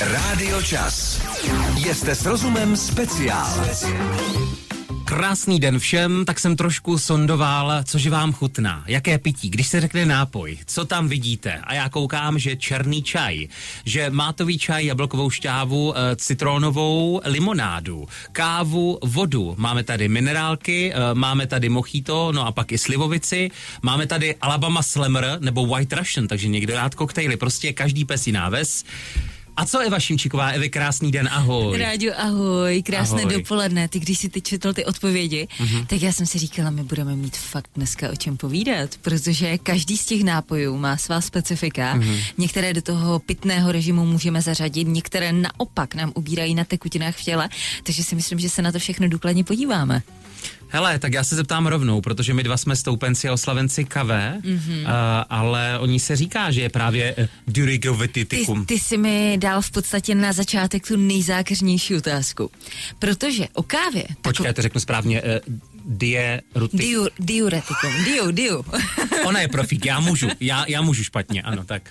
Rádio Čas. Jste s rozumem speciál. Krásný den všem, tak jsem trošku sondoval, což vám chutná. Jaké pití? Když se řekne nápoj, co tam vidíte? A já koukám, že černý čaj, že mátový čaj, jablkovou šťávu, eh, citronovou limonádu, kávu, vodu. Máme tady minerálky, eh, máme tady mochito, no a pak i slivovici. Máme tady Alabama Slammer nebo White Russian, takže někdo rád koktejly. Prostě každý pesí náves. A co Eva Šimčíková? Evi, krásný den, ahoj. Rádio, ahoj, krásné Ahoj. dopoledne. Ty, když si ty četl ty odpovědi, mm-hmm. tak já jsem si říkala, my budeme mít fakt dneska o čem povídat, protože každý z těch nápojů má svá specifika. Mm-hmm. Některé do toho pitného režimu můžeme zařadit, některé naopak nám ubírají na tekutinách v těle, takže si myslím, že se na to všechno důkladně podíváme. Hele, tak já se zeptám rovnou, protože my dva jsme stoupenci a oslavenci kavé, mm-hmm. uh, ale o ní se říká, že je právě uh, Ty, durigovititikum. ty jsi mi dal v podstatě na začátek tu nejzákeřnější otázku, protože o kávě... Počkej, já to řeknu správně. Uh, dierutik. Diu, diuretikum, diu, diu. Ona je profík, já můžu, já, já můžu špatně, ano, tak.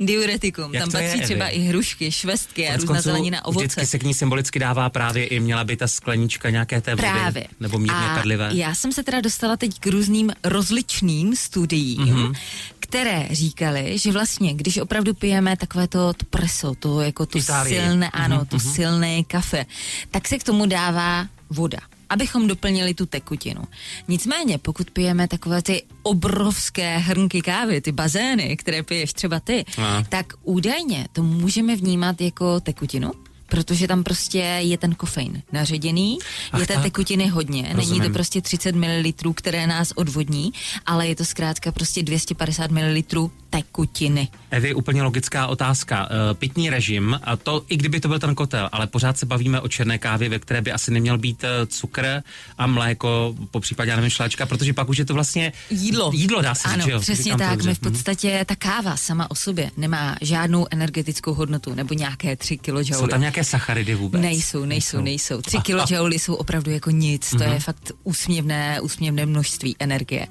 Diuretikum, Jak tam to je, patří třeba i hrušky, švestky a různá zelenina, ovoce. Vždycky se k ní symbolicky dává právě i měla by ta sklenička nějaké té vody. Právě. Nebo mírně a perlivé. já jsem se teda dostala teď k různým rozličným studiím, Mhm. mm-hmm. které říkaly, že vlastně, když opravdu pijeme takové to preso, to jako to Itálii. silné, ano, Mhm, to silné kafe, tak se k tomu dává voda abychom doplnili tu tekutinu. Nicméně, pokud pijeme takové ty obrovské hrnky kávy, ty bazény, které piješ třeba ty, A. tak údajně to můžeme vnímat jako tekutinu, protože tam prostě je ten kofein naředěný, Ach je té tak. tekutiny hodně, není Rozumím. to prostě 30 ml, které nás odvodní, ale je to zkrátka prostě 250 ml tekutiny. Evi, úplně logická otázka. Uh, pitní režim, a to i kdyby to byl ten kotel, ale pořád se bavíme o černé kávě, ve které by asi neměl být uh, cukr a mléko, po případě, já nevím, šláčka, protože pak už je to vlastně Jídlo. Jídlo dá se Ano, říct, jo? přesně Říkám to tak. My v podstatě ta káva sama o sobě nemá žádnou energetickou hodnotu nebo nějaké 3 kJ. Mhm. Jsou tam nějaké sacharidy vůbec? Nejsou, nejsou, nejsou. Tři kilojouly jsou opravdu jako nic, to je fakt úsměvné, úsměvné množství energie.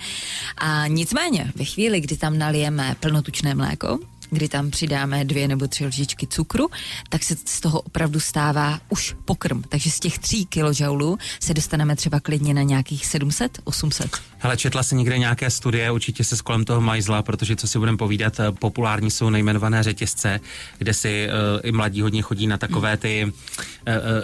A nicméně, ve chvíli, kdy tam nalijeme plnotučné mléko, kdy tam přidáme dvě nebo tři lžičky cukru, tak se z toho opravdu stává už pokrm. Takže z těch tří kilojoulů se dostaneme třeba klidně na nějakých 700, 800. Hele, četla se někde nějaké studie, určitě se kolem toho majzla, protože co si budeme povídat, eh, populární jsou nejmenované řetězce, kde si uh, i mladí hodně chodí na takové ty uh,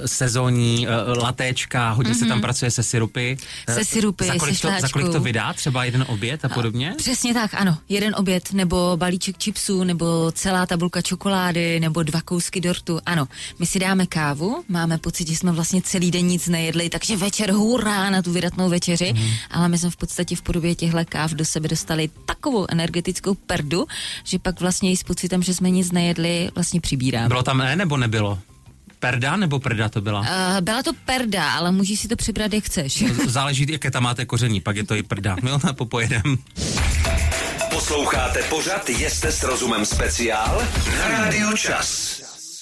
sezónní uh, latéčka, hodně mm-hmm. se tam pracuje se syrupy. Mhm. Se syrupy, za kolik, se to, za kolik to vydá? Třeba jeden oběd a podobně? Přesně tak, ano. Jeden oběd, nebo balíček chipsů, nebo celá tabulka čokolády, nebo dva kousky dortu. Ano, my si dáme kávu, máme pocit, že jsme vlastně celý den nic nejedli, takže večer hurá na tu vydatnou večeři, Mhm. mm. ale my jsme v podstatě v podobě těchto káv do sebe dostali takovou energetickou perdu, že pak vlastně i s pocitem, že jsme nic nejedli, vlastně přibíráme. Bylo tam E nebo nebylo? Perda nebo prda to byla? Uh, byla to perda, ale můžeš si to přibrat, jak chceš. Záleží, jaké tam máte koření, pak je to i prda. My na popojedem. Posloucháte pořad Jste s rozumem speciál na Rádio Čas.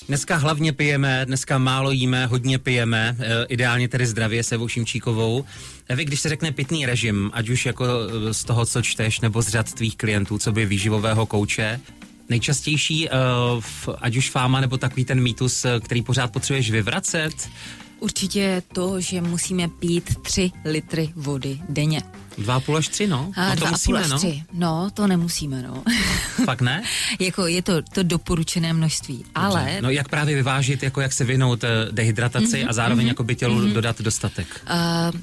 Dneska hlavně pijeme, dneska málo jíme, hodně pijeme, e, ideálně tedy zdravě se Šimčíkovou. Evi, když se řekne pitný režim, ať už jako e, z toho, co čteš, nebo z řad tvých klientů, co by výživového kouče, nejčastější, ať už fáma, nebo takový ten mýtus, který pořád potřebuješ vyvracet, Určitě to, že musíme pít 3 litry vody denně. dva půl až tři, no. A no to dva a půl musíme, až no. tři. No, to nemusíme, no. Fakt ne? jako je to to doporučené množství, ale No jak právě vyvážit, jako jak se vyhnout e, dehydrataci Mhm, a zároveň jako by tělu dodat dostatek. uh,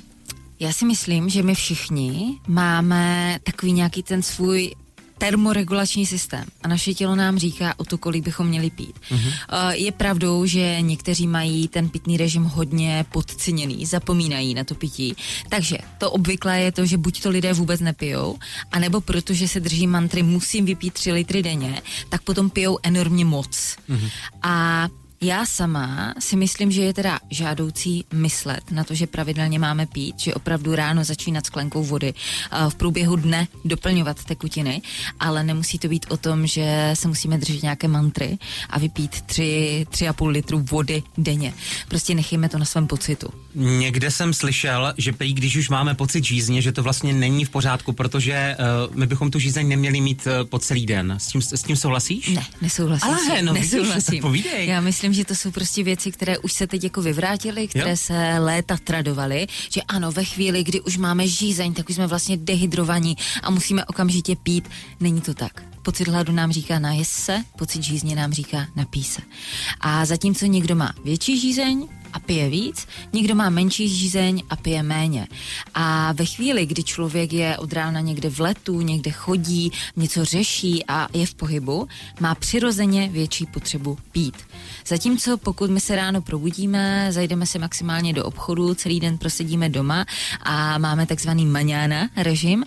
já si myslím, že my všichni máme takový nějaký ten svůj termoregulační systém a naše tělo nám říká o to, kolik bychom měli pít. Uh, je pravdou, že někteří mají ten pitný režim hodně podceněný, zapomínají na to pití. Takže to obvyklé je to, že buď to lidé vůbec nepijou, anebo protože se drží mantry musím vypít 3 litry denně, tak potom pijou enormně moc. A Já sama si myslím, že je teda žádoucí myslet na to, že pravidelně máme pít, že opravdu ráno začínat sklenkou vody, v průběhu dne doplňovat tekutiny, ale nemusí to být o tom, že se musíme držet nějaké mantry a vypít tři, tři a půl litru vody denně. Prostě nechejme to na svém pocitu. Někde jsem slyšel, že prý, když už máme pocit žízně, že to vlastně není v pořádku, protože uh, my bychom tu žízeň neměli mít uh, po celý den. S tím, s tím souhlasíš? Ne, nesouhlasím. Ale no, nesouhlasím. Vidíš, povídej. Já myslím, že to jsou prostě věci, které už se teď jako vyvrátily, které jo? se léta tradovaly, že ano, ve chvíli, kdy už máme žízeň, tak už jsme vlastně dehydrovaní a musíme okamžitě pít. Není to tak. Pocit hladu nám říká najes se, pocit žízně nám říká napí se. A zatímco někdo má větší žízeň, a pije víc, někdo má menší žízeň a pije méně. A ve chvíli, kdy člověk je od rána někde v letu, někde chodí, něco řeší a je v pohybu, má přirozeně větší potřebu pít. Zatímco pokud my se ráno probudíme, zajdeme se maximálně do obchodu, celý den prosedíme doma a máme takzvaný maňána režim,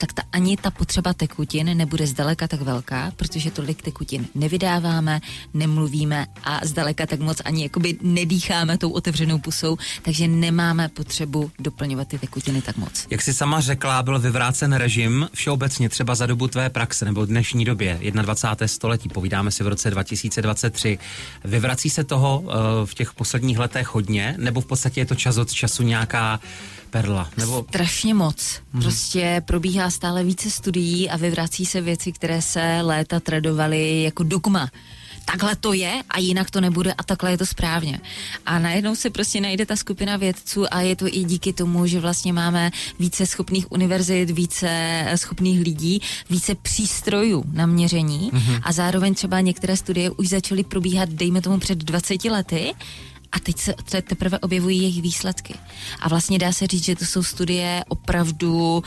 tak ta, ani ta potřeba tekutin nebude zdaleka tak velká, protože tolik tekutin nevydáváme, nemluvíme a zdaleka tak moc ani jakoby nedýcháme tou otevřenou pusou, takže nemáme potřebu doplňovat ty tekutiny tak moc. Jak jsi sama řekla, byl vyvrácen režim všeobecně třeba za dobu tvé praxe nebo dnešní době, 21. století, povídáme si v roce 2023. Vyvrací se toho uh, v těch posledních letech hodně, nebo v podstatě je to čas od času nějaká perla? Nebo... Strašně moc. Hmm. Prostě probíhá stále více studií a vyvrací se věci, které se léta tradovaly jako dogma takhle to je a jinak to nebude a takhle je to správně. A najednou se prostě najde ta skupina vědců a je to i díky tomu, že vlastně máme více schopných univerzit, více schopných lidí, více přístrojů na měření mm-hmm. a zároveň třeba některé studie už začaly probíhat, dejme tomu před 20 lety a teď se teprve objevují jejich výsledky. A vlastně dá se říct, že to jsou studie opravdu,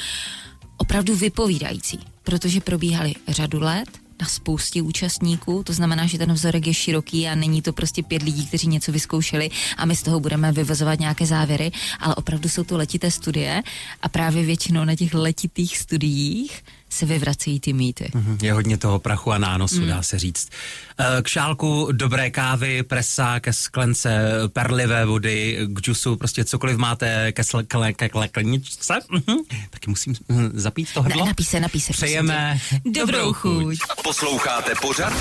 opravdu vypovídající, protože probíhaly řadu let, na spoustě účastníků, to znamená, že ten vzorek je široký a není to prostě pět lidí, kteří něco vyzkoušeli a my z toho budeme vyvozovat nějaké závěry, ale opravdu jsou to letité studie a právě většinou na těch letitých studiích se vyvracejí ty mýty. Mm-hmm. Je hodně toho prachu a nánosu, mm. dá se říct. Eh, k šálku dobré kávy, presa, ke sklence perlivé vody, k džusu, prostě cokoliv máte ke, sl- ke, ke, kleničce, mm-hmm. taky musím hm, zapít to hrdlo. Na, napí se, napí se. Přejeme dobrou chuť. Posloucháte pořad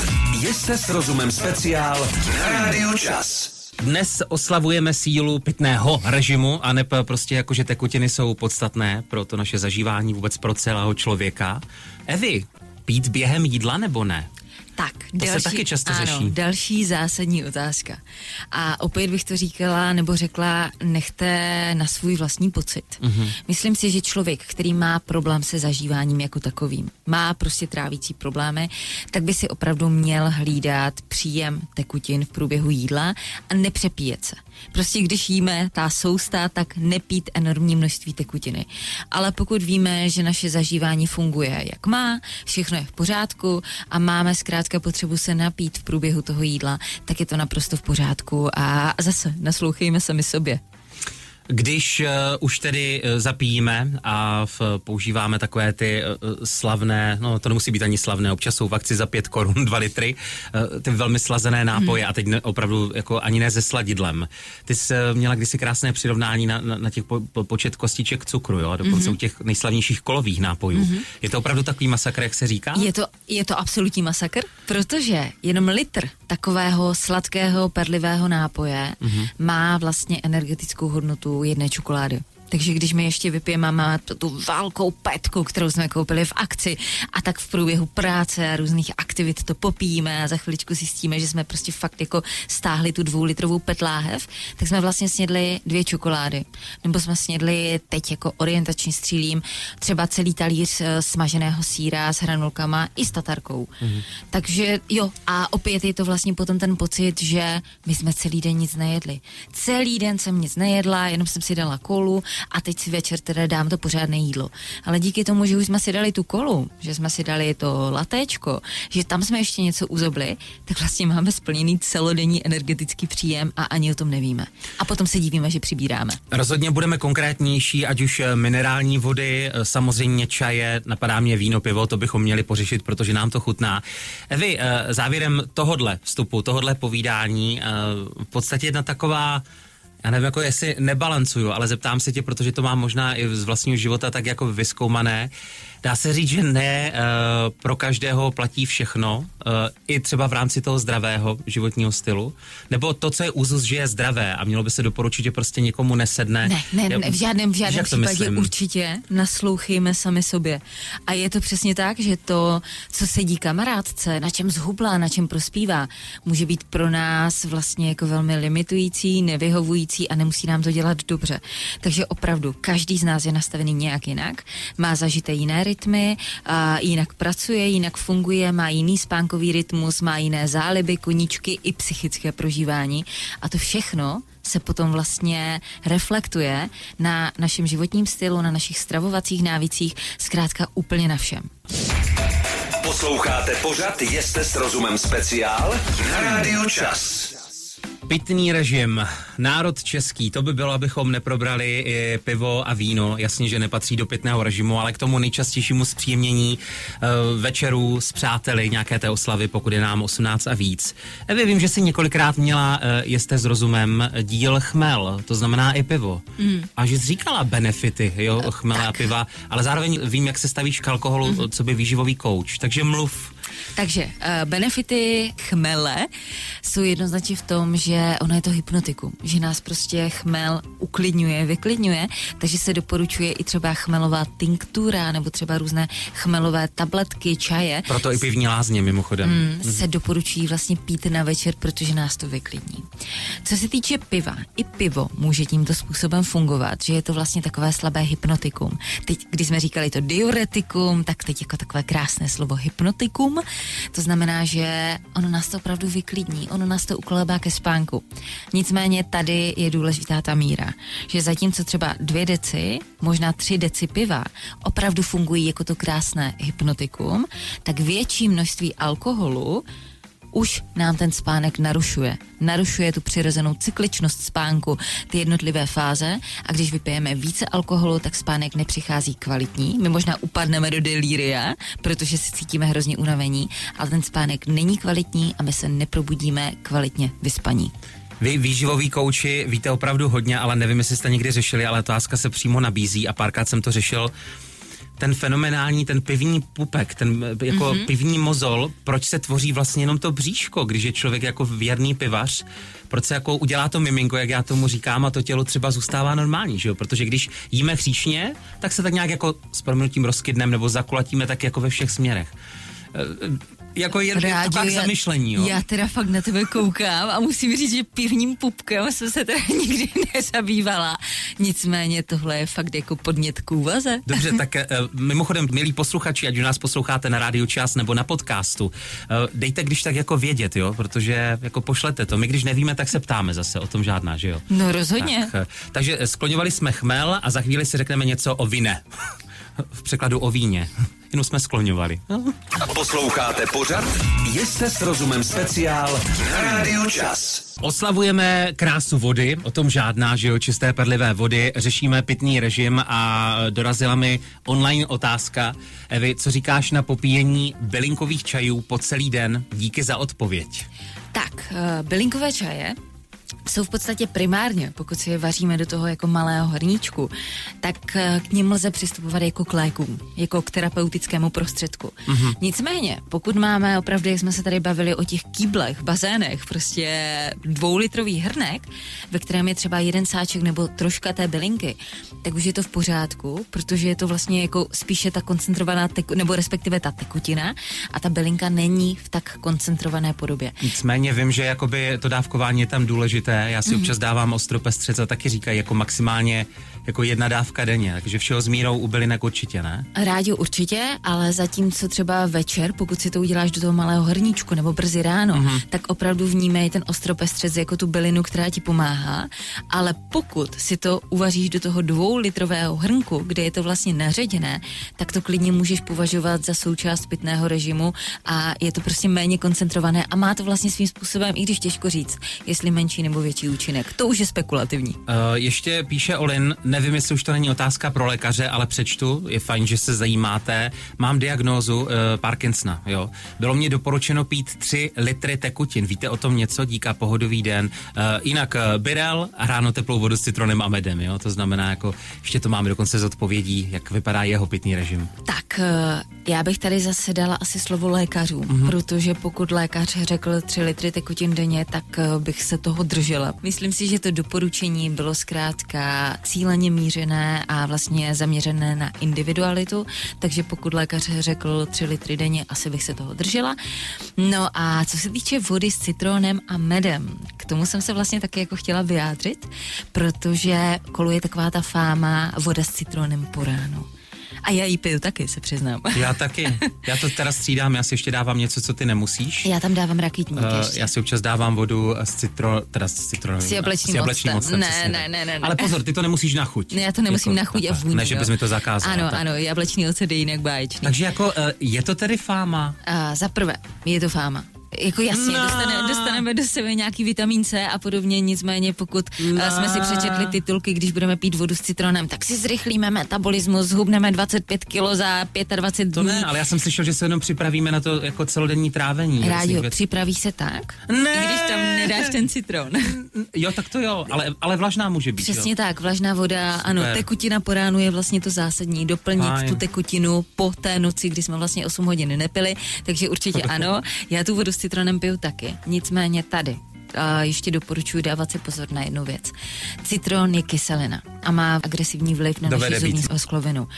Jste s rozumem speciál na Rádiu Čas. Dnes oslavujeme sílu pitného režimu a ne prostě jako, že tekutiny jsou podstatné pro to naše zažívání vůbec pro celého člověka. Evi, pít během jídla nebo ne? Tak, to další, se taky často ano, řeší. další zásadní otázka. A opět bych to říkala, nebo řekla, nechte na svůj vlastní pocit. Mm-hmm. Myslím si, že člověk, který má problém se zažíváním jako takovým, má prostě trávící problémy, tak by si opravdu měl hlídat příjem tekutin v průběhu jídla a nepřepíjet se. Prostě když jíme ta sousta, tak nepít enormní množství tekutiny. Ale pokud víme, že naše zažívání funguje jak má, všechno je v pořádku a máme zkrátka potřebu se napít v průběhu toho jídla, tak je to naprosto v pořádku a zase naslouchejme sami sobě. Když uh, už tedy uh, zapijíme a v, používáme takové ty uh, slavné, no to nemusí být ani slavné, občas jsou v akci za pět korun, dva litry, uh, ty velmi slazené nápoje hmm. a teď ne, opravdu jako ani ne se sladidlem. Ty jsi uh, měla kdysi krásné přirovnání na, na, na těch po, po, počet kostiček cukru, jo, dokonce hmm. u těch nejslavnějších kolových nápojů. Hmm. Je to opravdu takový masakr, jak se říká? Je to, je to absolutní masakr, protože jenom litr takového sladkého, perlivého nápoje hmm. má vlastně energetickou hodnotu jedné čokolády. Takže když my ještě vypijeme, máme tu, velkou petku, kterou jsme koupili v akci a tak v průběhu práce a různých aktivit to popijeme a za chviličku zjistíme, že jsme prostě fakt jako stáhli tu dvoulitrovou petláhev, tak jsme vlastně snědli dvě čokolády. Nebo jsme snědli teď jako orientační střílím třeba celý talíř eh, smaženého síra s hranulkama i s tatarkou. Mm-hmm. Takže jo, a opět je to vlastně potom ten pocit, že my jsme celý den nic nejedli. Celý den jsem nic nejedla, jenom jsem si dala kolu a teď si večer teda dám to pořádné jídlo. Ale díky tomu, že už jsme si dali tu kolu, že jsme si dali to latéčko, že tam jsme ještě něco uzobli, tak vlastně máme splněný celodenní energetický příjem a ani o tom nevíme. A potom se divíme, že přibíráme. Rozhodně budeme konkrétnější, ať už eh, minerální vody, eh, samozřejmě čaje, napadá mě víno, pivo, to bychom měli pořešit, protože nám to chutná. Vy, eh, závěrem tohodle vstupu, tohodle povídání, v podstatě jedna taková já nevím, jako jestli nebalancuju, ale zeptám se tě, protože to mám možná i z vlastního života tak jako vyskoumané. Dá se říct, že ne uh, pro každého platí všechno, i třeba v rámci toho zdravého životního stylu, nebo to, co je úzus, že je zdravé a mělo by se doporučit, že prostě někomu nesedne. Ne, ne, ne v žádném, v žádném případě určitě naslouchejme sami sobě. A je to přesně tak, že to, co sedí kamarádce, na čem zhubla, na čem prospívá, může být pro nás vlastně jako velmi limitující, nevyhovující a nemusí nám to dělat dobře. Takže opravdu každý z nás je nastavený nějak jinak, má zažité jiné rytmy, a jinak pracuje, jinak funguje, má jiný spánkový rytmus, má jiné záliby, koníčky i psychické prožívání a to všechno se potom vlastně reflektuje na našem životním stylu, na našich stravovacích návicích, zkrátka úplně na všem. Posloucháte pořad Jeste s rozumem speciál na Rádiu Čas. Pitný režim, národ český, to by bylo, abychom neprobrali i pivo a víno. Jasně, že nepatří do pitného režimu, ale k tomu nejčastějšímu zpříjemnění uh, večerů s přáteli, nějaké té oslavy, pokud je nám 18 a víc. Evi, vím, že jsi několikrát měla, uh, jste s rozumem, díl chmel, to znamená i pivo. Mm. A že jsi říkala benefity, jo, chmele a piva, ale zároveň vím, jak se stavíš k alkoholu, mm. co by výživový kouč. Takže mluv. Takže uh, benefity chmele jsou jednoznačně v tom, že ono je to hypnotikum, že nás prostě chmel uklidňuje, vyklidňuje, takže se doporučuje i třeba chmelová tinktura nebo třeba různé chmelové tabletky, čaje. Proto i pivní lázně mimochodem. Mm, mm. Se doporučují vlastně pít na večer, protože nás to vyklidní. Co se týče piva, i pivo může tímto způsobem fungovat, že je to vlastně takové slabé hypnotikum. Teď, když jsme říkali to diuretikum, tak teď jako takové krásné slovo hypnotikum, to znamená, že ono nás to opravdu vyklidní, ono nás to ukolebá ke spánku. Nicméně tady je důležitá ta míra, že zatímco třeba dvě deci, možná tři deci piva opravdu fungují jako to krásné hypnotikum, tak větší množství alkoholu už nám ten spánek narušuje. Narušuje tu přirozenou cykličnost spánku, ty jednotlivé fáze a když vypijeme více alkoholu, tak spánek nepřichází kvalitní. My možná upadneme do delíria, protože si cítíme hrozně unavení, ale ten spánek není kvalitní a my se neprobudíme kvalitně vyspaní. Vy, výživoví kouči, víte opravdu hodně, ale nevím, jestli jste někdy řešili, ale otázka se přímo nabízí a párkrát jsem to řešil ten fenomenální, ten pivní pupek, ten eh, jako mm-hmm. pivní mozol, proč se tvoří vlastně jenom to bříško, když je člověk jako věrný pivař, proč se jako udělá to miminko, jak já tomu říkám, a to tělo třeba zůstává normální, že jo? Protože když jíme hříšně, tak se tak nějak jako s proměnutím rozkydnem nebo zakulatíme tak jako ve všech směrech eh, jako je Rádi, to zamyšlení, jo? Já teda fakt na tebe koukám a musím říct, že pivním pupkem jsem se teda nikdy nezabývala. Nicméně tohle je fakt jako podnět k úvaze. Dobře, tak uh, mimochodem, milí posluchači, ať u nás posloucháte na rádiu čas nebo na podcastu, uh, dejte když tak jako vědět, jo, protože jako pošlete to. My když nevíme, tak se ptáme zase, o tom žádná, že jo? No rozhodně. Tak, uh, takže skloňovali jsme chmel a za chvíli si řekneme něco o vine. v překladu o víně. Jenom jsme skloňovali. Posloucháte pořad? Jste s rozumem speciál na Rádiu Čas. Oslavujeme krásu vody, o tom žádná, že jo, čisté perlivé vody, řešíme pitný režim a dorazila mi online otázka. Evi, co říkáš na popíjení bylinkových čajů po celý den? Díky za odpověď. Tak, uh, bylinkové čaje jsou v podstatě primárně, pokud si je vaříme do toho jako malého hrníčku, tak eh, k ním lze přistupovat jako k lékům, jako k terapeutickému prostředku. Mm-hmm. Nicméně, pokud máme opravdu, jak jsme se tady bavili o těch kýblech, bazénech, prostě dvoulitrový hrnek, ve kterém je třeba jeden sáček nebo troška té bylinky, tak už je to v pořádku, protože je to vlastně jako spíše ta koncentrovaná, teku, nebo respektive ta tekutina a ta bylinka není v tak koncentrované podobě. Nicméně vím, že jakoby to dávkování je tam důležité důležité. Já si mm-hmm. občas dávám ostropestřec a taky říkají jako maximálně jako jedna dávka denně, takže všeho s mírou u bylinek určitě, ne? Rádio určitě, ale zatímco třeba večer, pokud si to uděláš do toho malého hrníčku nebo brzy ráno, Mhm. mm-hmm. tak opravdu vnímej ten ostropestřec jako tu bylinu, která ti pomáhá. Ale pokud si to uvaříš do toho dvoulitrového hrnku, kde je to vlastně naředěné, tak to klidně můžeš považovat za součást pitného režimu a je to prostě méně koncentrované a má to vlastně svým způsobem, i když těžko říct, jestli menší nebo větší účinek. To už je spekulativní. Uh, ještě píše Olin, nevím, jestli už to není otázka pro lékaře, ale přečtu, je fajn, že se zajímáte. Mám diagnózu uh, Parkinsona, jo. Bylo mě doporučeno pít 3 litry tekutin. Víte o tom něco? Díka pohodový den. Uh, jinak uh, Birel a ráno teplou vodu s citronem a medem, jo. To znamená, jako ještě to máme dokonce z odpovědí, jak vypadá jeho pitný režim. Tak, eh, já bych tady zase dala asi slovo lékařům, mm-hmm. protože pokud lékař řekl 3 litry tekutin denně, tak eh, bych se toho držela. Myslím si, že to doporučení bylo zkrátka cíleně mířené a vlastně zaměřené na individualitu, takže pokud lékař řekl 3 litry denně, asi bych se toho držela. No a co se týče vody s citronem a medem, k tomu jsem se vlastně taky jako chtěla vyjádřit, protože koluje taková ta fáma voda s citronem po ránu. A já ji piju taky, se přiznám. Já taky. Já to teda střídám, já si ještě dávám něco, co ty nemusíš. Já tam dávám rakitník Uh, ještě. já si občas dávám vodu s citro, teda s citronovým. S octem. octem, Ne, ne, ne, ne, ne. Ale pozor, ty to nemusíš na chuť. Ne, já to nemusím na chuť a vůni. Ne, že bys mi to zakázal. Ano, tak. ano, jablečný ocet je jinak báječný. Takže jako, uh, je to tedy fáma? A za prvé, je to fáma. Jako jasně, No. dostane, dostaneme do sebe nějaký vitamin C a podobně, nicméně pokud No. no. jsme si přečetli titulky, když budeme pít vodu s citronem, tak si zrychlíme metabolismus, zhubneme 25 kg za 25 To dní. ne, ale já jsem slyšel, že se jenom připravíme na to jako celodenní trávení. Rádio, připraví se tak, Ne. i když tam nedáš ten citron. Jo, tak to jo, ale, ale vlažná může být. Přesně jo. tak, vlažná voda, Super. ano, tekutina po ránu je vlastně to zásadní, doplnit Fajn. tu tekutinu po té noci, kdy jsme vlastně 8 hodin nepili, takže určitě ano, já tu vodu s citronem piju taky, nicméně tady. A ještě doporučuji dávat si pozor na jednu věc. Citron je kyselina a má agresivní vliv na Dovede naši zubní sklovinu.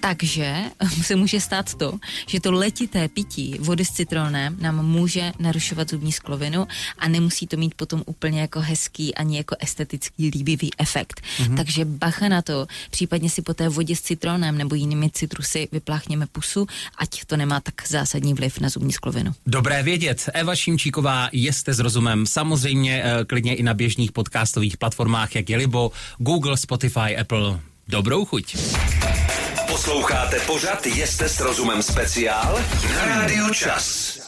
Takže se může stát to, že to letité pití vody s citronem nám může narušovat zubní sklovinu a nemusí to mít potom úplně jako hezký ani jako estetický líbivý efekt. Mm-hmm. Takže bacha na to, případně si po té vodě s citronem nebo jinými citrusy vypláchněme pusu, ať to nemá tak zásadní vliv na zubní sklovinu. Dobré vědět. Eva Šimčíková, jeste s rozumem. Samozřejmě eh, klidně i na běžných podcastových platformách, jak je Libo, Google, Spotify, Apple. Dobrou chuť. Posloucháte pořad Jeste s rozumem speciál na Rádiu Čas.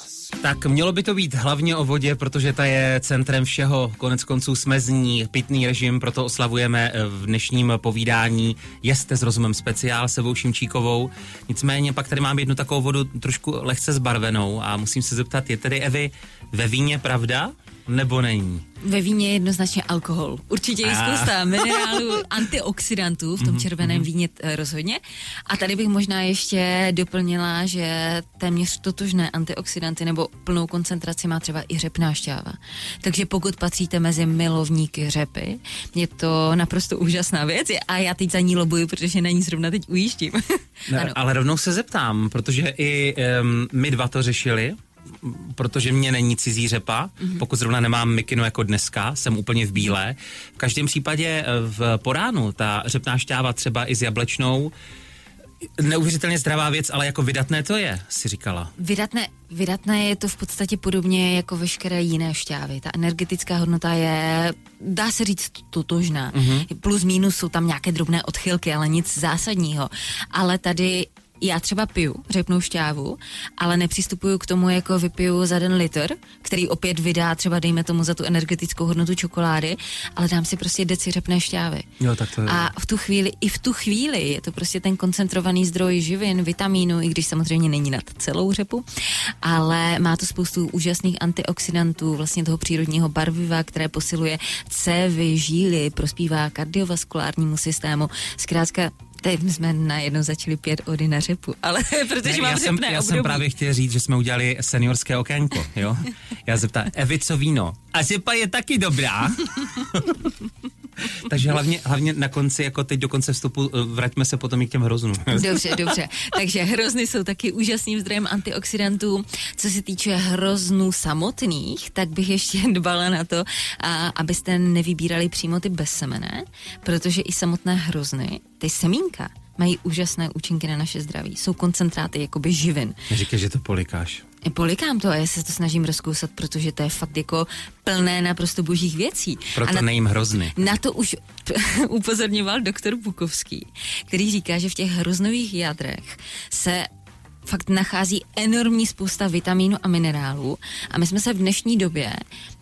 Tak mělo by to být hlavně o vodě, protože ta je centrem všeho. Konec konců jsme z ní pitný režim, proto oslavujeme eh, v dnešním povídání Jeste s rozumem speciál se Evou Šimčíkovou. Nicméně pak tady mám jednu takovou vodu trošku lehce zbarvenou a musím se zeptat, je tedy Evy ve víně pravda nebo není? Ve víně je jednoznačně alkohol. Určitě je Ah. spousta minerálů, antioxidantů v tom červeném víně eh, rozhodně. A tady bych možná ještě doplnila, že téměř totožné antioxidanty nebo plnou koncentraci má třeba i řepná šťáva. Takže pokud patříte mezi milovníky řepy, je to naprosto úžasná věc a já teď za ní lobuju, protože na ní zrovna teď ujíždím. Ne, ale rovnou se zeptám, protože i um, my dva to řešili, protože mě není cizí řepa, mm-hmm. pokud zrovna nemám mikinu jako dneska, jsem úplně v bílé. V každém případě eh, v poránu ta řepná šťáva třeba i s jablečnou, neuvěřitelně zdravá věc, ale jako vydatné to je, si říkala. Vydatné, vydatné je to v podstatě podobně jako veškeré jiné šťávy. Ta energetická hodnota je, dá se říct, totožná. Mm-hmm. Plus minus jsou tam nějaké drobné odchylky, ale nic zásadního. Ale tady já třeba piju řepnou šťávu, ale nepřistupuju k tomu jako vypiju za den litr, který opět vydá třeba dejme tomu za tu energetickou hodnotu čokolády, ale dám si prostě deci řepné šťávy. Jo, tak to je. A v tu chvíli, i v tu chvíli je to prostě ten koncentrovaný zdroj živin, vitamínu, i když samozřejmě není nad celou řepu, ale má to spoustu úžasných antioxidantů, vlastně toho přírodního barviva, které posiluje cévy, žíly, prospívá kardiovaskulárnímu systému. Zkrátka, Teď jsme najednou začali pět ody na řepu, ale protože Ne, mám já jsem, já období. jsem právě chtěl říct, že jsme udělali seniorské okénko, jo? Já zeptám, Evi, co víno? A řepa je taky dobrá. Takže hlavně, hlavně na konci, jako teď do konce vstupu, eh, vraťme se potom i k těm hroznům. Dobře, dobře. Takže hrozny jsou taky úžasným zdrojem antioxidantů. Co se týče hroznů samotných, tak bych ještě dbala na to, a, abyste nevybírali přímo ty bezsemené, protože i samotné hrozny, ty semínka, mají úžasné účinky na naše zdraví. Jsou koncentráty jakoby živin. Říkej, že to polikáš. Polikám to a já se to snažím rozkousat, protože to je fakt jako plné naprosto božích věcí. Proto a na, nejím hrozny. Na to už upozorňoval doktor Bukovský, který říká, že v těch hroznových jádrech se fakt nachází enormní spousta vitamínů a minerálů a my jsme se v dnešní době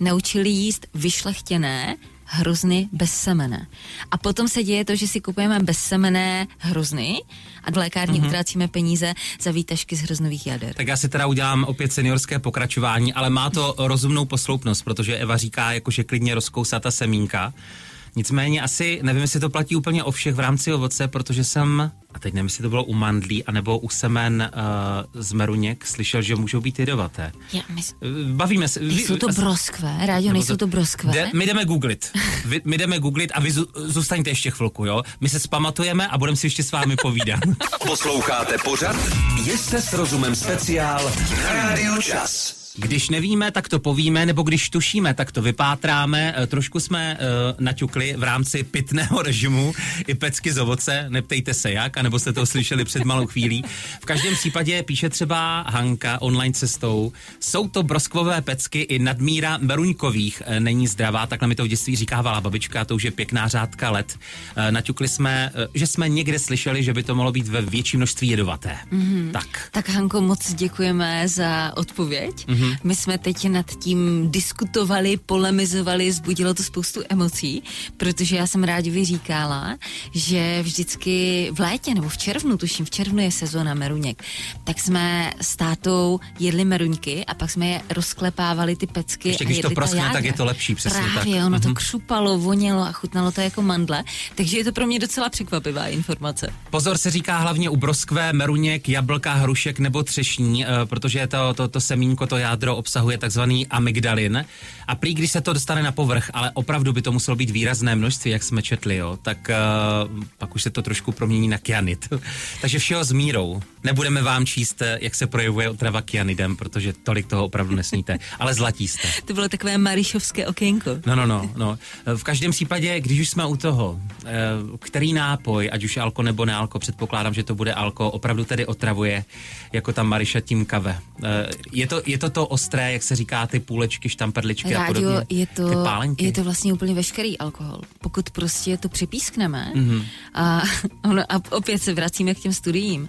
naučili jíst vyšlechtěné hrozny bez semene. A potom se děje to, že si kupujeme bezsemené hrozny a do lékární mm-hmm. utrácíme peníze za výtažky z hroznových jader. Tak já si teda udělám opět seniorské pokračování, ale má to rozumnou posloupnost, protože Eva říká, jako že klidně rozkousá ta semínka. Nicméně asi, nevím, jestli to platí úplně o všech v rámci ovoce, protože jsem, a teď nevím, jestli to bylo u mandlí, anebo u semen uh, z meruněk, slyšel, že můžou být jedovaté. Já mys... Bavíme se. Nejsou to broskve, rádio, nejsou to broskve. De, my jdeme googlit. Vy, my jdeme googlit a vy zu, zůstaňte ještě chvilku, jo? My se spamatujeme a budeme si ještě s vámi povídat. Posloucháte pořad? Jste s rozumem speciál na Rádiu Čas. Když nevíme, tak to povíme, nebo když tušíme, tak to vypátráme. E, trošku jsme uh, naťukli v rámci pitného režimu i pecky z ovoce, neptejte se jak, anebo jste to slyšeli před malou chvílí. V každém případě píše třeba Hanka online cestou, jsou to broskvové pecky i nadmíra meruňkových e, není zdravá, takhle mi to v dětství říkávala babička, to už je pěkná řádka let. Uh, naťukli jsme, uh, že jsme někde slyšeli, že by to mohlo být ve větší množství jedovaté. Mm-hmm. Tak. Tak Hanko, moc děkujeme za odpověď. Mm-hmm. My jsme teď nad tím diskutovali, polemizovali, zbudilo to spoustu emocí, protože já jsem rádi říkala, že vždycky v létě nebo v červnu, tuším, v červnu je sezóna meruněk, tak jsme s tátou jedli meruňky a pak jsme je rozklepávali ty pecky. Ještě když a to proskne, tak je to lepší, přesně Právě, tak. ono to mm-hmm. křupalo, vonělo a chutnalo to jako mandle, takže je to pro mě docela překvapivá informace. Pozor se říká hlavně u broskve, meruněk, jablka, hrušek nebo třešní, eh, protože to, to, to semínko, to jádro obsahuje takzvaný amygdalin. A prý, když se to dostane na povrch, ale opravdu by to muselo být výrazné množství, jak jsme četli, jo, tak uh, pak už se to trošku promění na kyanid. Takže všeho s mírou. Nebudeme vám číst, eh, jak se projevuje otrava kyanidem, protože tolik toho opravdu nesníte. Ale zlatí jste. To bylo takové marišovské okénko. No, no, no, no. V každém případě, když už jsme u toho, eh, který nápoj, ať už alko nebo nealko, předpokládám, že to bude alko, opravdu tedy otravuje, jako tam Mariša tím kave. Je to, je to to ostré, jak se říká, ty půlečky, štamperličky Rádio, a podobně. Je to, je to vlastně úplně veškerý alkohol. Pokud prostě to připískneme mm-hmm. a, a opět se vracíme k těm studiím,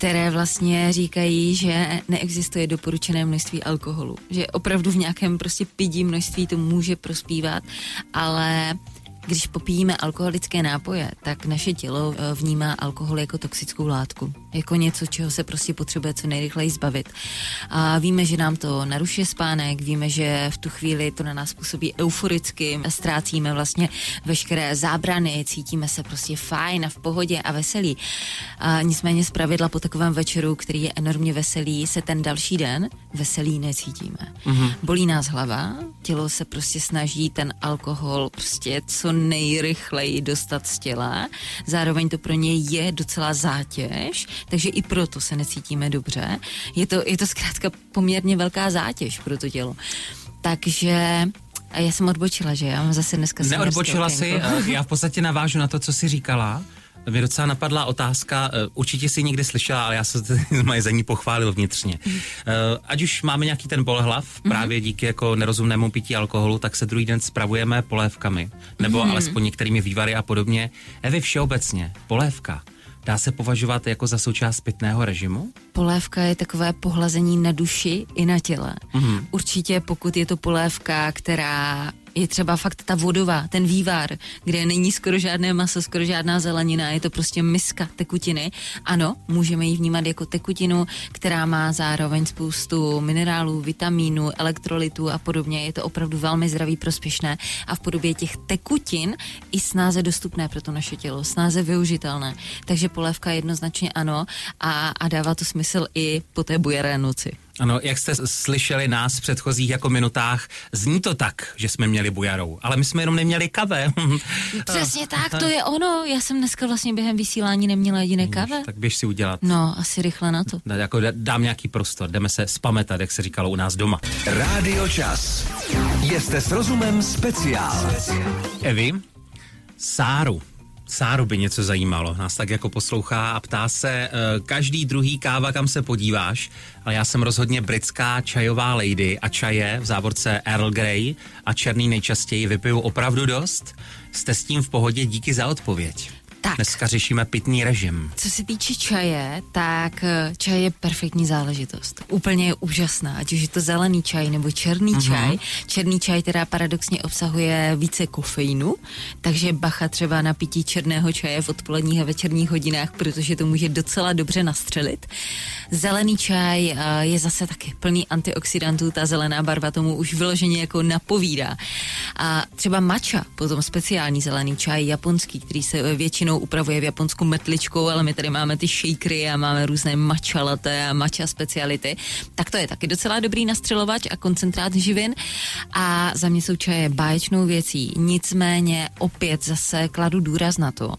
které vlastně říkají, že neexistuje doporučené množství alkoholu. Že opravdu v nějakém prostě pidí množství to může prospívat, ale když popíjíme alkoholické nápoje, tak naše tělo eh, vnímá alkohol jako toxickou látku, jako něco, čeho se prostě potřebuje co nejrychleji zbavit. A víme, že nám to narušuje spánek, víme, že v tu chvíli to na nás působí euforicky, ztrácíme vlastně veškeré zábrany, cítíme se prostě fajn a v pohodě a veselí. A nicméně z pravidla po takovém večeru, který je enormně veselý, se ten další den veselý necítíme. Mm-hmm. Bolí nás hlava, tělo se prostě snaží ten alkohol prostě co nejrychleji dostat z těla. Zároveň to pro ně je docela zátěž, takže i proto se necítíme dobře. Je to, je to zkrátka poměrně velká zátěž pro to tělo. Takže a já jsem odbočila, že já mám zase dneska Neodbočila si, eh, já v podstatě navážu na to, co jsi říkala. Mě docela napadla otázka, eh, určitě si někdy slyšela, ale já se mají za ní pochválil vnitřně. Mm. Ať už máme nějaký ten bolehlav, mm. právě díky jako nerozumnému pití alkoholu, tak se druhý den spravujeme polévkami, nebo mm. alespoň některými vývary a podobně. Evy všeobecně, polévka. Dá se považovat jako za součást pitného režimu? Polévka je takové pohlazení na duši i na těle. Mm. Určitě pokud je to polévka, která je třeba fakt ta vodová, ten vývar, kde není skoro žádné maso, skoro žádná zelenina, je to prostě miska tekutiny. Ano, můžeme ji vnímat jako tekutinu, která má zároveň spoustu minerálů, vitamínů, elektrolitů a podobně. Je to opravdu velmi zdravý, prospěšné a v podobě těch tekutin i snáze dostupné pro to naše tělo, snáze využitelné. Takže polévka jednoznačně ano a, a dává to smysl i po té bujeré noci. Ano, jak jste slyšeli nás v předchozích jako minutách, zní to tak, že jsme měli bujarou, ale my jsme jenom neměli kave. Přesně tak, to je ono. Já jsem dneska vlastně během vysílání neměla jediné kave. Tak běž si udělat. No, asi rychle na to. Da- Jako dá- dám nějaký prostor, jdeme se spametat, jak se říkalo u nás doma. Rádio Čas. Jste s rozumem speciál. Evi, Sáru. Sáru by něco zajímalo, nás tak jako poslouchá a ptá se eh, každý druhý káva, kam se podíváš, ale já jsem rozhodně britská čajová lady a čaje v závorce Earl Grey a černý nejčastěji vypiju opravdu dost. Jste s tím v pohodě, díky za odpověď. Tak. Dneska řešíme pitný režim. Co se týče čaje, tak eh, čaj je perfektní záležitost. Úplně je úžasná, ať už je to zelený čaj nebo černý mm-hmm. čaj. Černý čaj teda paradoxně obsahuje více kofeinu, takže bacha třeba na pití černého čaje v odpoledních a večerních hodinách, protože to může docela dobře nastřelit. Zelený čaj eh, je zase taky plný antioxidantů, ta zelená barva tomu už vyloženě jako napovídá. A třeba matcha, potom speciální zelený čaj japonský, který se eh, většinou upravuje v Japonsku metličkou, ale my tady máme ty shakery a máme různé matcha latte a matcha speciality. Tak to je taky docela dobrý nastřelovač a koncentrát živin. A za mě jsou čaje báječnou věcí. Nicméně opět zase kladu důraz na to,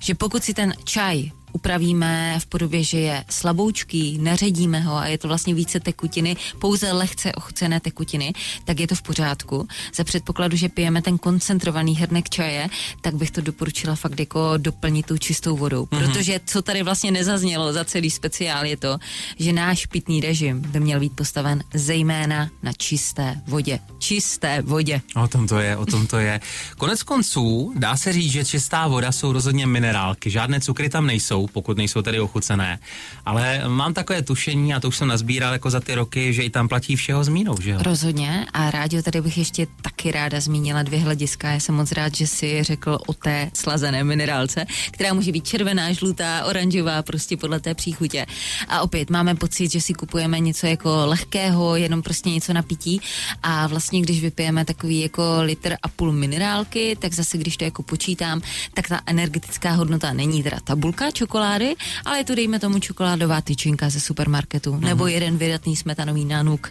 že pokud si ten čaj upravíme v podobě, že je slaboučký, neředíme ho a je to vlastně více tekutiny, pouze lehce ochucené tekutiny, tak je to v pořádku. Za předpokladu, že pijeme ten koncentrovaný hrnek čaje, tak bych to doporučila fakt jako doplnit tou čistou vodou. Mm-hmm. Protože co tady vlastně nezaznělo za celý speciál je to, že náš pitný režim by měl být postaven zejména na čisté vodě. Čisté vodě. O tom to je, o tom to je. Konec konců dá se říct, že čistá voda jsou rozhodně minerálky. Žádné cukry tam nejsou, pokud nejsou tedy ochucené. Ale mám takové tušení, a to už jsem nazbíral jako za ty roky, že i tam platí všeho s mínou, že jo? Rozhodně a rádio tady bych ještě taky ráda zmínila dvě hlediska. Já jsem moc rád, že si řekl o té slazené minerálce, která může být červená, žlutá, oranžová, prostě podle té příchutě. A opět máme pocit, že si kupujeme něco jako lehkého, jenom prostě něco na pití a vlastně když vypijeme takový jako litr a půl minerálky, tak zase když to jako počítám, tak ta energetická hodnota není teda tabulka čokolády, ale je to dejme tomu čokoládová tyčinka ze supermarketu mm-hmm. nebo jeden vydatný smetanový nanuk.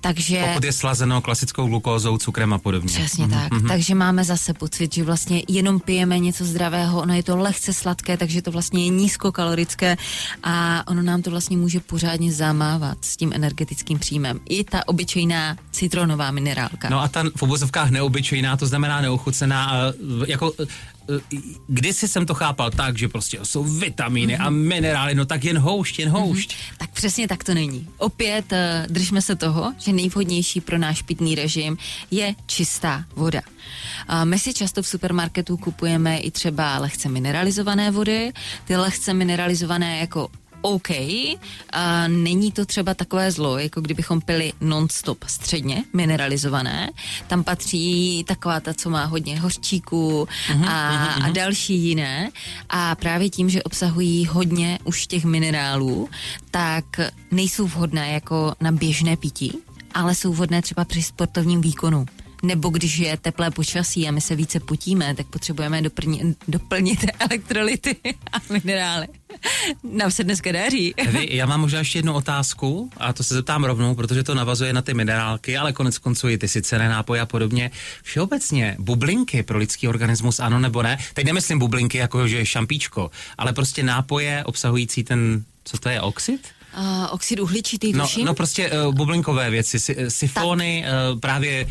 Takže Pokud je slazeno klasickou glukózou, cukrem a podobně. Přesně tak. Takže máme zase pocit, že vlastně jenom pijeme něco zdravého, ono je to lehce sladké, takže to vlastně je nízkokalorické a ono nám to vlastně může pořádně zamávat s tím energetickým příjmem. I ta obyčejná citronová minerálka. No a ta v obozovkách neobyčejná, to znamená neochucená, jako kdysi jsem to chápal tak, že prostě jsou vitamíny a minerály, no tak jen houšť, jen houšť. Tak přesně tak to není. Opět eh, držme se toho, že nejvhodnější pro náš pitný režim je čistá voda. My si často v supermarketu kupujeme i třeba lehce mineralizované vody. Ty lehce mineralizované jako OK, a není to třeba takové zlo, jako kdybychom pili non-stop středně mineralizované. Tam patří taková ta, co má hodně hořčíků a, a další jiné. A právě tím, že obsahují hodně už těch minerálů, tak nejsou vhodné jako na běžné pití, ale jsou vhodné třeba při sportovním výkonu. Nebo když je teplé počasí a my se více potíme, tak potřebujeme doplnit, doplnit elektrolyty a minerály. Nám se dneska daří. Evi, já mám možná ještě jednu otázku a to se zeptám rovnou, protože to navazuje na ty minerálky, ale konec konců i ty sycené nápoje a podobně. Všeobecně bublinky pro lidský organismus ano nebo ne? Teď nemyslím bublinky jako že je šampíčko, ale prostě nápoje obsahující ten, co to je, oxid? Uh, oxid uhličitý, No, tuším. no prostě uh, bublinkové věci, si, eh, sifony, uh, právě,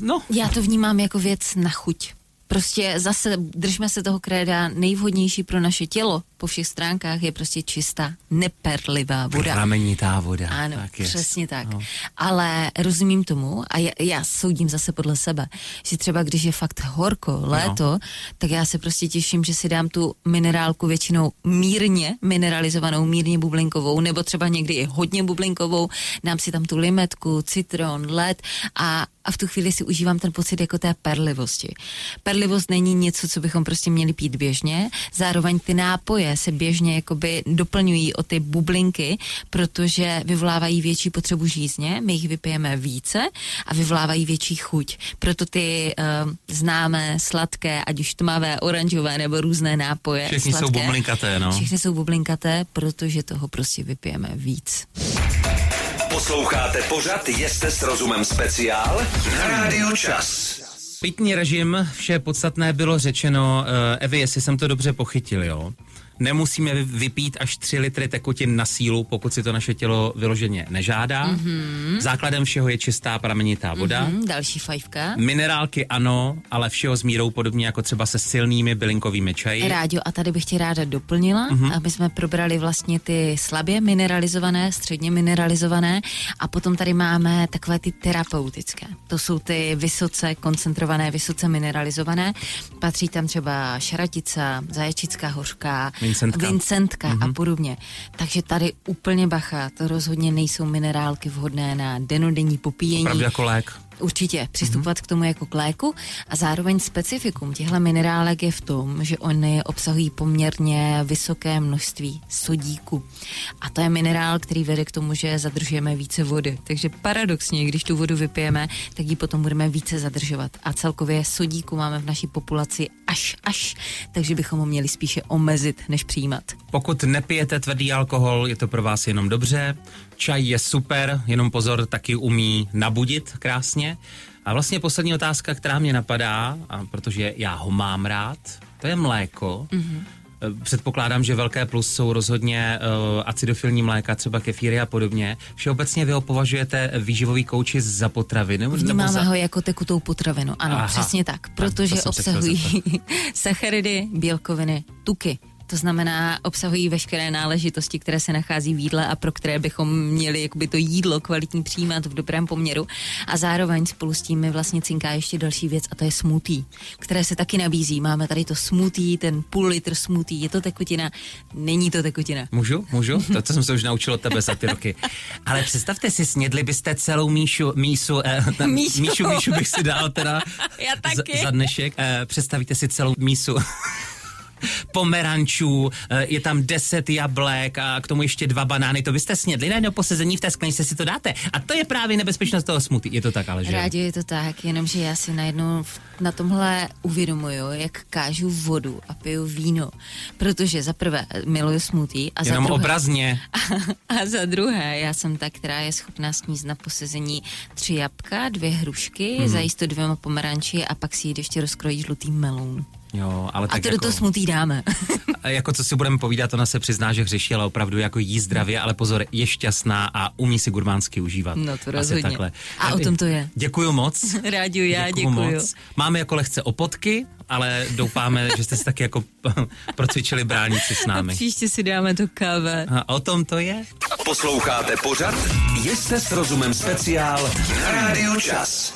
no, Já to vnímám jako věc na chuť. Prostě zase držme se toho kréda, nejvhodnější pro naše tělo po všech stránkách je prostě čistá, neperlivá voda. pramenitá voda. Ano, tak jest. přesně tak. No. Ale rozumím tomu a já, já soudím zase podle sebe, že třeba když je fakt horko, léto, no. tak já se prostě těším, že si dám tu minerálku většinou mírně mineralizovanou, mírně bublinkovou, nebo třeba někdy i hodně bublinkovou, dám si tam tu limetku, citron, led a a v tu chvíli si užívám ten pocit jako té perlivosti. Perlivost není něco, co bychom prostě měli pít běžně, zároveň ty nápoje se běžně jakoby doplňují o ty bublinky, protože vyvolávají větší potřebu žízně, my jich vypijeme více a vyvolávají větší chuť. Proto ty uh, známé sladké, ať už tmavé, oranžové nebo různé nápoje. Všechny jsou sladké, bublinkaté, no. Všechny jsou bublinkaté, protože toho prostě vypijeme víc. Posloucháte pořad Jeste s rozumem speciál na Rádiu Čas. Pitní režim, vše podstatné bylo řečeno. Eh, Evi, jestli jsem to dobře pochytil, jo? Nemusíme vy- vypít až 3 litry tekutin na sílu, pokud si to naše tělo vyloženě nežádá. Mm-hmm. Základem všeho je čistá pramenitá voda. Mm-hmm. Hm, další fajfka. Minerálky ano, ale všeho s mírou podobně jako třeba se silnými bylinkovými čaji. Rádio, a tady bych tě ráda doplnila, Mhm. mm-hmm. aby jsme probrali vlastně ty slabě mineralizované, středně mineralizované a potom tady máme takové ty terapeutické. To jsou ty vysoce koncentrované, vysoce mineralizované. Patří tam třeba šaratica, zaječická hořká, Vincentka. Vincentka mm-hmm. a podobně. Takže tady úplně bacha, to rozhodně nejsou minerálky vhodné na denodenní popíjení. Opravdu jako lék. Určitě, přistupovat mm-hmm. k tomu jako k léku a zároveň specifikum těchto minerálek je v tom, že oni obsahují poměrně vysoké množství sodíku. A to je minerál, který vede k tomu, že zadržujeme více vody. Takže paradoxně, když tu vodu vypijeme, tak ji potom budeme více zadržovat. A celkově sodíku máme v naší populaci až až, takže bychom ho měli spíše omezit, než přijímat. Pokud nepijete tvrdý alkohol, je to pro vás jenom dobře. Čaj je super, jenom pozor, taky umí nabudit krásně. A vlastně poslední otázka, která mě napadá, a protože já ho mám rád, to je mléko. Mm-hmm. Předpokládám, že velké plus jsou rozhodně uh, acidofilní mléka, třeba kefíry a podobně. Všeobecně vy ho považujete výživový kouči za nebo Vnímáme za... ho jako tekutou potravinu, ano, Aha. Přesně tak, protože chtěl obsahují sacharidy, bílkoviny, tuky. To znamená, obsahují veškeré náležitosti, které se nachází v jídle a pro které bychom měli jakoby to jídlo kvalitní přijímat v dobrém poměru. A zároveň spolu s tím mi vlastně cinká ještě další věc a to je smoothie, které se taky nabízí. Máme tady to smoothie, ten půl litr smoothie, je to tekutina, není to tekutina. Můžu? Můžu? To, to jsem se už naučil od tebe za ty roky. Ale představte si, snědli byste celou míšu, mísu, eh, tam, Míšu. míšu, míšu bych si dal teda Já taky. Za, za dnešek. Eh, představíte si celou mísu pomerančů, eh, je tam deset jablek a k tomu ještě dva banány. To byste snědli na jedno posezení v té skleničce si to dáte. A to je právě nebezpečnost toho smoothie. Je to tak, ale že? Rádi je to tak, jenomže já si najednou na tomhle uvědomuju, jak kážu vodu a piju víno. Protože za prvé miluju smoothie a Jenom za druhé, obrazně. a za druhé já jsem ta, která je schopná sníst na posezení tři jabka, dvě hrušky, hmm. zajíst to dvěma pomeranči a pak si jít ještě rozkrojit žlutý melon. Jo, ale A tak to do jako, toho smoothie dáme. a jako co si budeme povídat, ona se přizná, že hřeší, ale opravdu jako jí zdravě, ale pozor, je šťastná a umí si gurmánsky užívat. No to Asi rozhodně. takhle. A o tom to je. Děkuju moc. Rádiu, já Děkuju děkuju. moc. Máme jako lehce opotky, ale doufáme, že jste si taky jako procvičili bráníci s A námi. příště si dáme to káve. A o tom to je? Posloucháte pořad Jeste s rozumem speciál na Rádiu Čas.